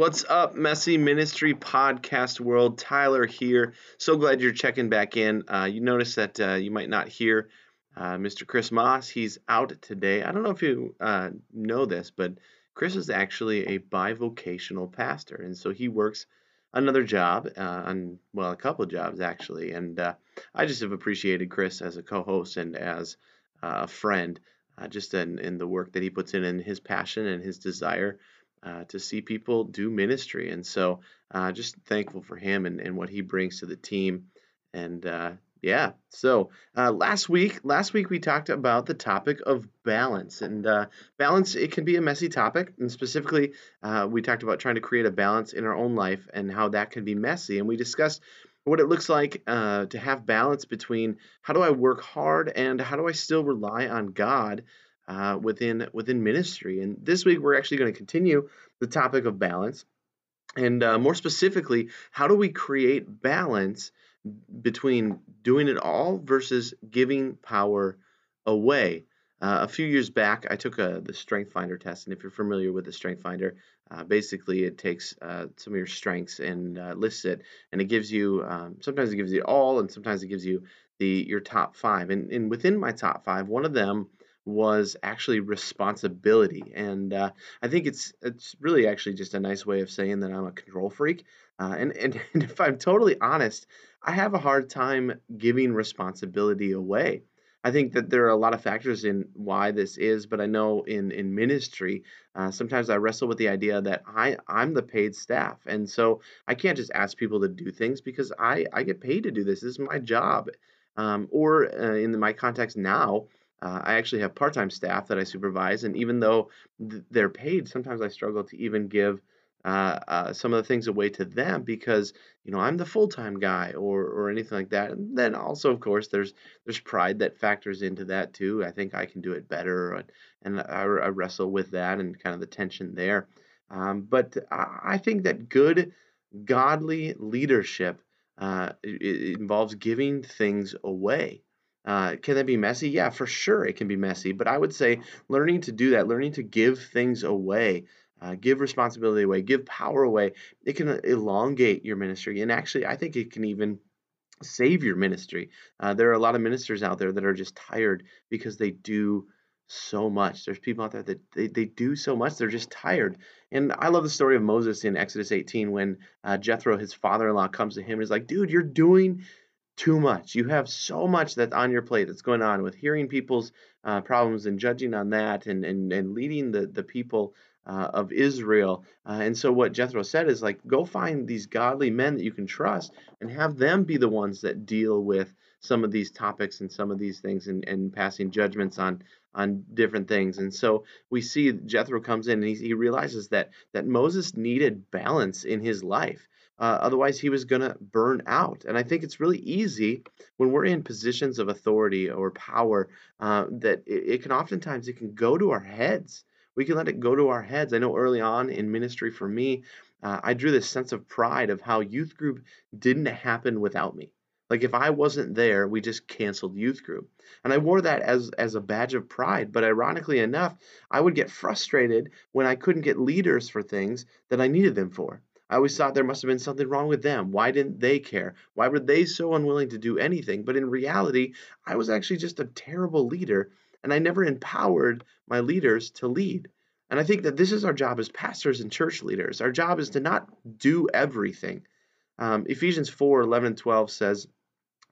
what's up, Messy Ministry Podcast World? Tyler here. So glad you're checking back in. Uh, you notice that uh, you might not hear uh, Mr. Chris Moss. He's out today. I don't know if you uh, know this, but Chris is actually a bivocational pastor, and so he works another job uh, on well, a couple of jobs actually. And uh, I just have appreciated Chris as a co-host and as a friend, just in, in the work that he puts in and his passion and his desire uh, to see people do ministry. And so uh, just thankful for him and, and what he brings to the team. And uh, yeah, so uh, last week, last week we talked about the topic of balance, and uh, balance it can be a messy topic, and specifically uh, we talked about trying to create a balance in our own life and how that can be messy, and we discussed what it looks like uh, to have balance between how do I work hard and how do I still rely on God uh, within within ministry. And this week we're actually going to continue the topic of balance, and uh, more specifically, how do we create balance between doing it all versus giving power away? Uh, a few years back, I took a, the Strength Finder test, and if you're familiar with the Strength Finder, uh, basically it takes uh, some of your strengths and uh, lists it, and it gives you um, sometimes it gives you all, and sometimes it gives you the your top five. And, and within my top five, one of them was actually responsibility. And uh, I think it's it's really actually just a nice way of saying that I'm a control freak. Uh, and, and, and if I'm totally honest, I have a hard time giving responsibility away. I think that there are a lot of factors in why this is, but I know in in ministry, uh, sometimes I wrestle with the idea that I I'm the paid staff, and so I can't just ask people to do things because I I get paid to do this. This is my job. Um, or uh, in my context now, uh, I actually have part time staff that I supervise, and even though th- they're paid, sometimes I struggle to even give uh, uh, some of the things away to them because you know I'm the full time guy or or anything like that. And then also, of course, there's there's pride that factors into that too. I think I can do it better, and, and I, I wrestle with that and kind of the tension there. Um, but I think that good, godly leadership uh, it, it involves giving things away. Uh, can that be messy? Yeah, for sure it can be messy. But I would say learning to do that, learning to give things away, uh, give responsibility away, give power away, it can elongate your ministry. And actually, I think it can even save your ministry. Uh, there are a lot of ministers out there that are just tired because they do so much. There's people out there that they, they do so much, they're just tired. And I love the story of Moses in Exodus 18 when uh, Jethro, his father in law, comes to him and is like, dude, you're doing too much. You have so much that's on your plate that's going on with hearing people's uh, problems and judging on that and, and, and leading the, the people uh, of Israel. Uh, and so, what Jethro said is like, go find these godly men that you can trust and have them be the ones that deal with some of these topics and some of these things and, and passing judgments on on different things. And so we see Jethro comes in and he, he realizes that that Moses needed balance in his life. Uh, otherwise, he was going to burn out. And I think it's really easy when we're in positions of authority or power uh, that it, it, can oftentimes it can go to our heads. We can let it go to our heads. I know early on in ministry for me, uh, I drew this sense of pride of how youth group didn't happen without me. Like if I wasn't there, we just canceled youth group. And I wore that as as a badge of pride, but ironically enough, I would get frustrated when I couldn't get leaders for things that I needed them for. I always thought there must have been something wrong with them. Why didn't they care? Why were they so unwilling to do anything? But in reality, I was actually just a terrible leader, and I never empowered my leaders to lead. And I think that this is our job as pastors and church leaders. Our job is to not do everything. Um, Ephesians 4 11 and 12 says,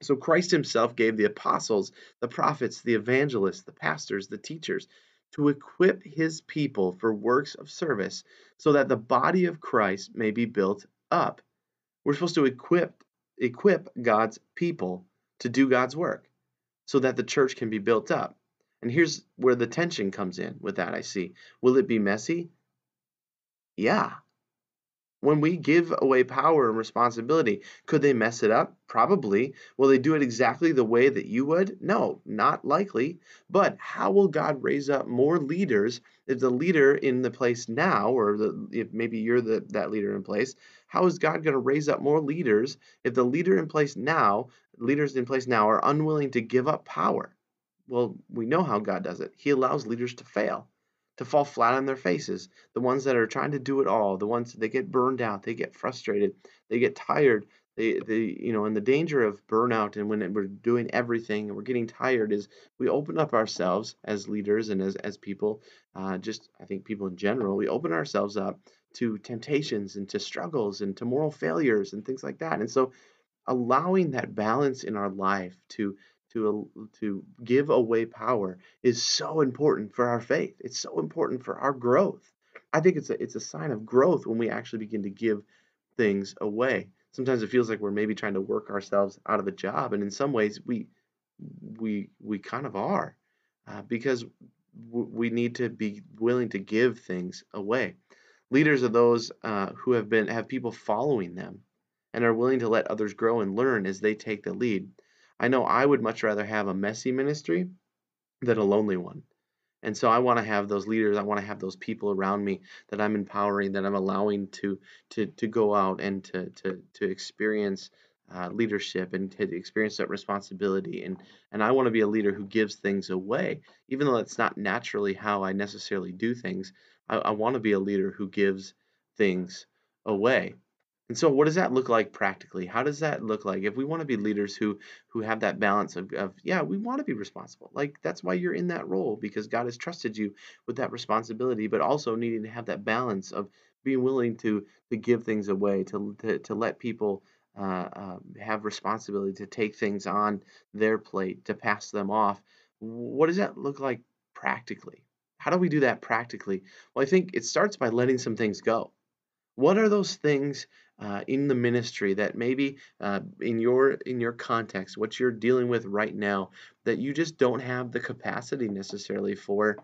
So Christ himself gave the apostles, the prophets, the evangelists, the pastors, the teachers to equip his people for works of service so that the body of Christ may be built up. We're supposed to equip equip God's people to do God's work so that the church can be built up. And here's where the tension comes in with that I see. Will it be messy? Yeah, when we give away power and responsibility, could they mess it up? Probably. Will they do it exactly the way that you would? No, not likely. But how will God raise up more leaders if the leader in the place now, or the, if maybe you're the, that leader in place, how is God going to raise up more leaders if the leader in place now, leaders in place now, are unwilling to give up power? Well, we know how God does it. He allows leaders to fail. To fall flat on their faces. The ones that are trying to do it all, the ones that get burned out, they get frustrated, they get tired. They, they, you know, and the danger of burnout and when we're doing everything and we're getting tired is we open up ourselves as leaders and as, as people, uh, just I think people in general, we open ourselves up to temptations and to struggles and to moral failures and things like that. And so allowing that balance in our life to to to give away power is so important for our faith. It's so important for our growth. I think it's a it's a sign of growth when we actually begin to give things away. Sometimes it feels like we're maybe trying to work ourselves out of a job, and in some ways we we we kind of are uh, because we need to be willing to give things away. Leaders are those uh, who have been have people following them and are willing to let others grow and learn as they take the lead. I know I would much rather have a messy ministry than a lonely one. And so I want to have those leaders, I want to have those people around me that I'm empowering, that I'm allowing to to to go out and to to to experience uh, leadership and to experience that responsibility. And and I want to be a leader who gives things away, even though that's not naturally how I necessarily do things. I, I want to be a leader who gives things away. And so what does that look like practically? How does that look like if we want to be leaders who who have that balance of, of yeah, we want to be responsible. Like that's why you're in that role because God has trusted you with that responsibility, but also needing to have that balance of being willing to to give things away, to to, to let people uh, uh, have responsibility, to take things on their plate, to pass them off. What does that look like practically? How do we do that practically? Well, I think it starts by letting some things go. What are those things uh, in the ministry that maybe uh, in your in your context what you're dealing with right now that you just don't have the capacity necessarily for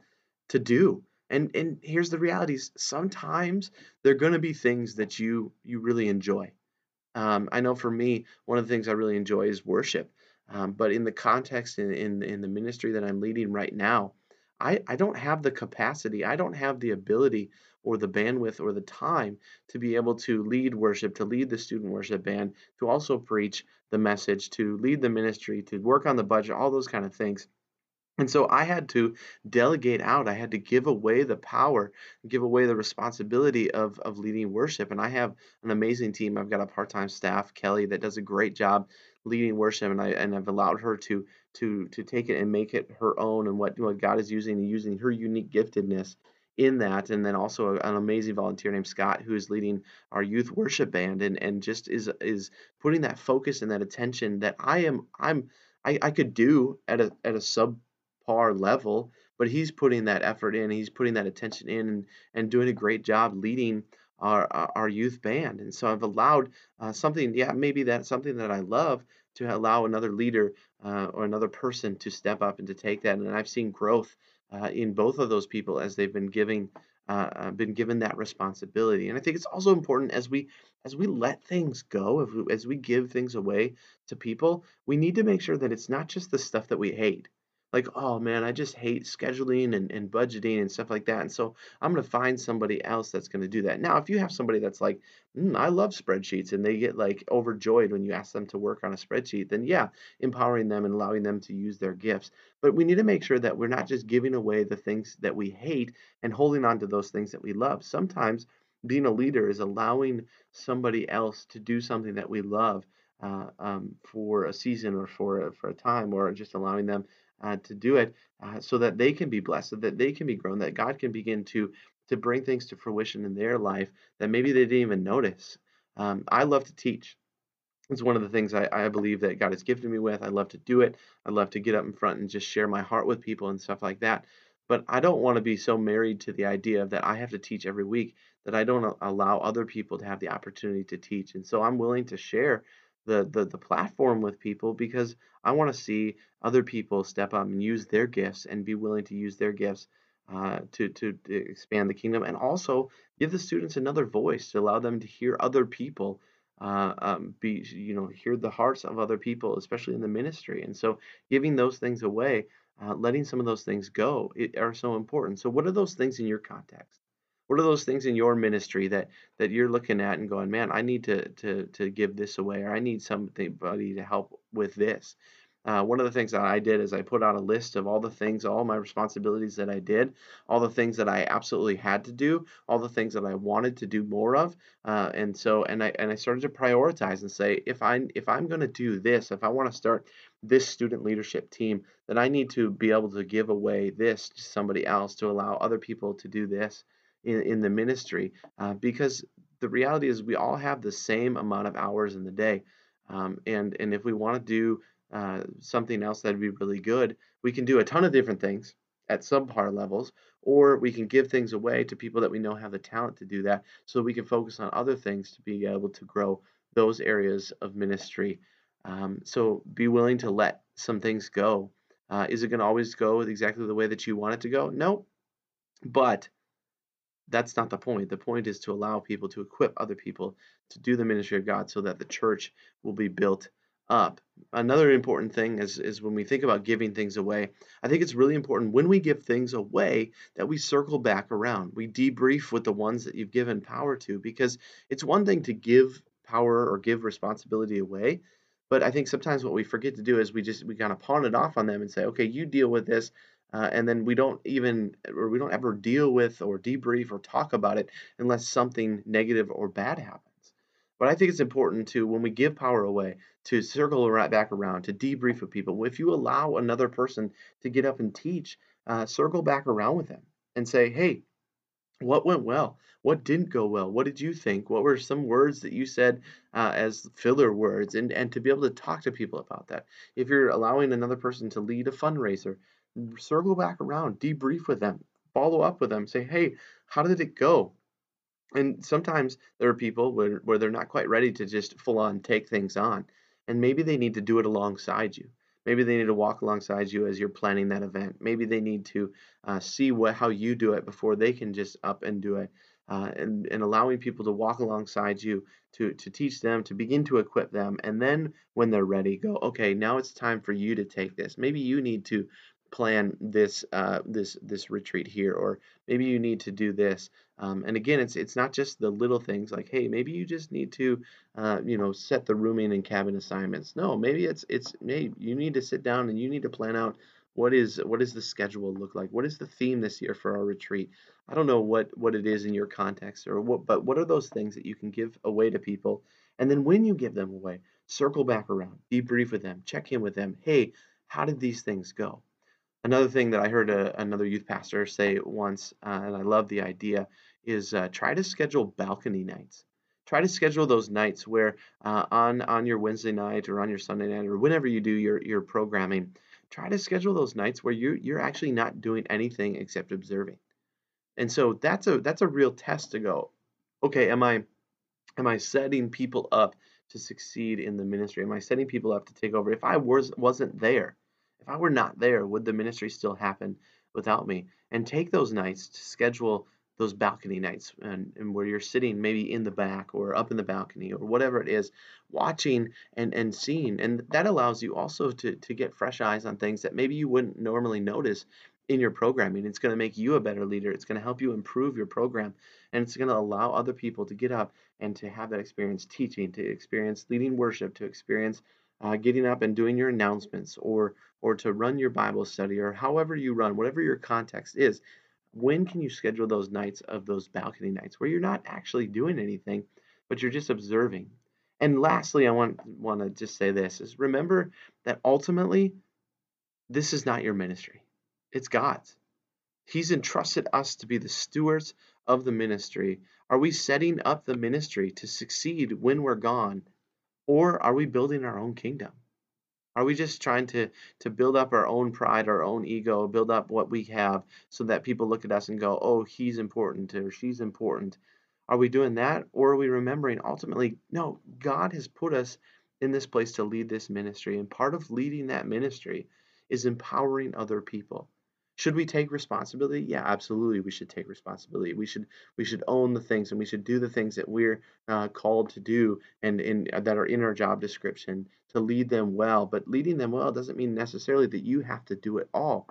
to do? And and here's the realities sometimes they're going to be things that you you really enjoy. Um, i know for me one of the things i really enjoy is worship. Um, but in the context in, in in the ministry that i'm leading right now I, I don't have the capacity, I don't have the ability or the bandwidth or the time to be able to lead worship, to lead the student worship band, to also preach the message, to lead the ministry, to work on the budget, all those kind of things. And so I had to delegate out. I had to give away the power, give away the responsibility of, of leading worship. And I have an amazing team. I've got a part-time staff, Kelly, that does a great job leading worship, and I and I've allowed her to to to take it and make it her own and what what God is using and using her unique giftedness in that and then also an amazing volunteer named Scott who is leading our youth worship band and and just is is putting that focus and that attention that I am I'm I, I could do at a at a subpar level but he's putting that effort in he's putting that attention in and, and doing a great job leading our our youth band. And so I've allowed uh, something yeah maybe that's something that I love to allow another leader uh, or another person to step up and to take that and I've seen growth uh, in both of those people as they've been giving uh, uh, been given that responsibility. And I think it's also important as we as we let things go, we, as we give things away to people, we need to make sure that it's not just the stuff that we hate like, oh man, I just hate scheduling and, and budgeting and stuff like that. And so I'm going to find somebody else that's going to do that. Now, if you have somebody that's like, mm, I love spreadsheets and they get like overjoyed when you ask them to work on a spreadsheet, then yeah, empowering them and allowing them to use their gifts. But we need to make sure that we're not just giving away the things that we hate and holding on to those things that we love. Sometimes being a leader is allowing somebody else to do something that we love uh, um, for a season or for a, for a time, or just allowing them uh, to do it uh, so that they can be blessed, so that they can be grown, that God can begin to to bring things to fruition in their life that maybe they didn't even notice. Um, I love to teach. It's one of the things I, I believe that God has gifted me with. I love to do it. I love to get up in front and just share my heart with people and stuff like that. But I don't want to be so married to the idea that I have to teach every week that I don't allow other people to have the opportunity to teach. And so I'm willing to share the the, the platform with people because I want to see other people step up and use their gifts and be willing to use their gifts uh, to, to, to expand the kingdom and also give the students another voice to allow them to hear other people uh, um, be you know hear the hearts of other people especially in the ministry. And so giving those things away uh, letting some of those things go it, are so important. So what are those things in your context what are those things in your ministry that that you're looking at and going, man, I need to to to give this away, or I need somebody to help with this? uh, one of the things that I did is I put out a list of all the things, all my responsibilities that I did, all the things that I absolutely had to do, all the things that I wanted to do more of, uh, and so and I and I started to prioritize and say if I if I'm going to do this, if I want to start this student leadership team, then I need to be able to give away this to somebody else to allow other people to do this in, in the ministry uh, because the reality is we all have the same amount of hours in the day. Um, and and if we want to do uh, something else that'd be really good, we can do a ton of different things at subpar levels, or we can give things away to people that we know have the talent to do that, so we can focus on other things to be able to grow those areas of ministry. Um, so be willing to let some things go. Uh, is it going to always go exactly the way that you want it to go? No, but that's not the point. The point is to allow people to equip other people to do the ministry of God so that the church will be built up. Another important thing is, is when we think about giving things away, I think it's really important when we give things away that we circle back around. We debrief with the ones that you've given power to because it's one thing to give power or give responsibility away. But I think sometimes what we forget to do is we just we kind of pawn it off on them and say, okay, you deal with this, uh, and then we don't even or we don't ever deal with or debrief or talk about it unless something negative or bad happens. But I think it's important to, when we give power away, to circle right back around, to debrief with people. If you allow another person to get up and teach, uh, circle back around with them and say, hey, what went well? What didn't go well? What did you think? What were some words that you said uh, as filler words? And, and to be able to talk to people about that. If you're allowing another person to lead a fundraiser, circle back around, debrief with them, follow up with them, say, hey, how did it go? And sometimes there are people where, where they're not quite ready to just full on take things on. And maybe they need to do it alongside you. Maybe they need to walk alongside you as you're planning that event. Maybe they need to uh, see what how you do it before they can just up and do it. Uh, and, and allowing people to walk alongside you to, to teach them, to begin to equip them. And then when they're ready, go, okay, now it's time for you to take this. Maybe you need to plan this uh, this this retreat here, or maybe you need to do this. Um, and again, it's it's not just the little things like, hey, maybe you just need to, uh, you know, set the rooming and cabin assignments. No, maybe it's it's maybe you need to sit down and you need to plan out what is what does the schedule look like? What is the theme this year for our retreat? I don't know what what it is in your context or what, but what are those things that you can give away to people? And then when you give them away, circle back around, debrief with them, check in with them. Hey, how did these things go? Another thing that I heard a, another youth pastor say once, uh, and I love the idea, is uh, try to schedule balcony nights. Try to schedule those nights where uh, on on your Wednesday night or on your Sunday night or whenever you do your your programming, try to schedule those nights where you you're actually not doing anything except observing. And so that's a that's a real test to go. Okay, am I am I setting people up to succeed in the ministry? Am I setting people up to take over? If I was wasn't there, if I were not there, would the ministry still happen without me? And take those nights to schedule those balcony nights and, and where you're sitting maybe in the back or up in the balcony or whatever it is, watching and, and seeing. And that allows you also to, to get fresh eyes on things that maybe you wouldn't normally notice in your programming. It's going to make you a better leader. It's going to help you improve your program. And it's going to allow other people to get up and to have that experience teaching, to experience leading worship, to experience uh, getting up and doing your announcements or or to run your Bible study or however you run, whatever your context is, when can you schedule those nights of those balcony nights where you're not actually doing anything, but you're just observing? And lastly, I want want to just say this is remember that ultimately this is not your ministry. It's God's. He's entrusted us to be the stewards of the ministry. Are we setting up the ministry to succeed when we're gone or are we building our own kingdom? Are we just trying to to build up our own pride, our own ego, build up what we have so that people look at us and go, "Oh, he's important or she's important." Are we doing that or are we remembering ultimately, no, God has put us in this place to lead this ministry and part of leading that ministry is empowering other people. Should we take responsibility? Yeah, absolutely. We should take responsibility. We should we should own the things and we should do the things that we're uh, called to do and in uh, that are in our job description to lead them well. But leading them well doesn't mean necessarily that you have to do it all.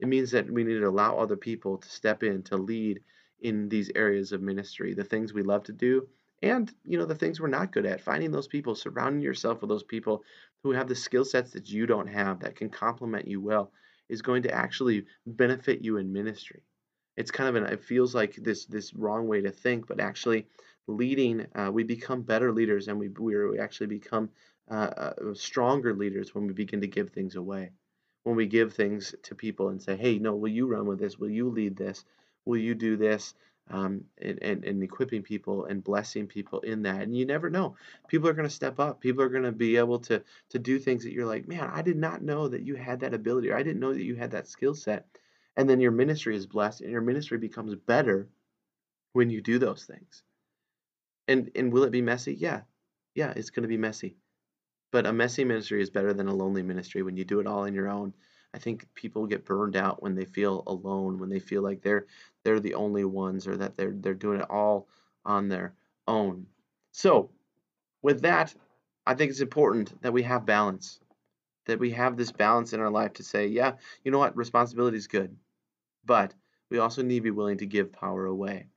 It means that we need to allow other people to step in to lead in these areas of ministry, the things we love to do and you know the things we're not good at finding those people surrounding yourself with those people who have the skill sets that you don't have that can complement you well is going to actually benefit you in ministry. It's kind of an it feels like this this wrong way to think but actually leading uh, we become better leaders and we we actually become uh, uh, stronger leaders when we begin to give things away. When we give things to people and say hey no will you run with this? Will you lead this? Will you do this um, and, and, and equipping people and blessing people in that. And you never know. People are going to step up. People are going to be able to to do things that you're like, man, I did not know that you had that ability, or I didn't know that you had that skill set. And then your ministry is blessed, and your ministry becomes better when you do those things. And and will it be messy? Yeah, yeah, it's going to be messy. But a messy ministry is better than a lonely ministry when you do it all on your own I think people get burned out when they feel alone, when they feel like they're they're the only ones or that they're they're doing it all on their own. So, with that, I think it's important that we have balance. That we have this balance in our life to say, yeah, you know what, responsibility is good, but we also need to be willing to give power away.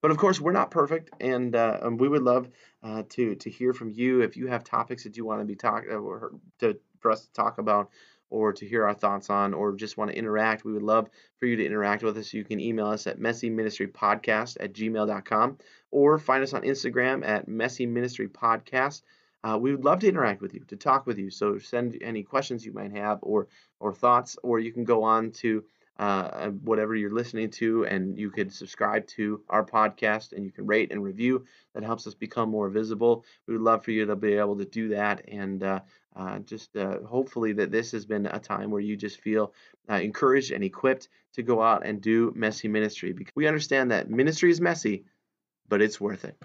But of course, we're not perfect, and, uh, and we would love uh, to to hear from you if you have topics that you want to be talk uh, or to for us to talk about or to hear our thoughts on or just want to interact, we would love for you to interact with us. You can email us at messyministrypodcast at gmail.com or find us on Instagram at messyministrypodcast. Uh, we would love to interact with you, to talk with you. So send any questions you might have or or thoughts, or you can go on to uh, whatever you're listening to, and you could subscribe to our podcast and you can rate and review. That helps us become more visible. We would love for you to be able to do that and uh, uh, just uh, hopefully that this has been a time where you just feel uh, encouraged and equipped to go out and do messy ministry because we understand that ministry is messy, but it's worth it.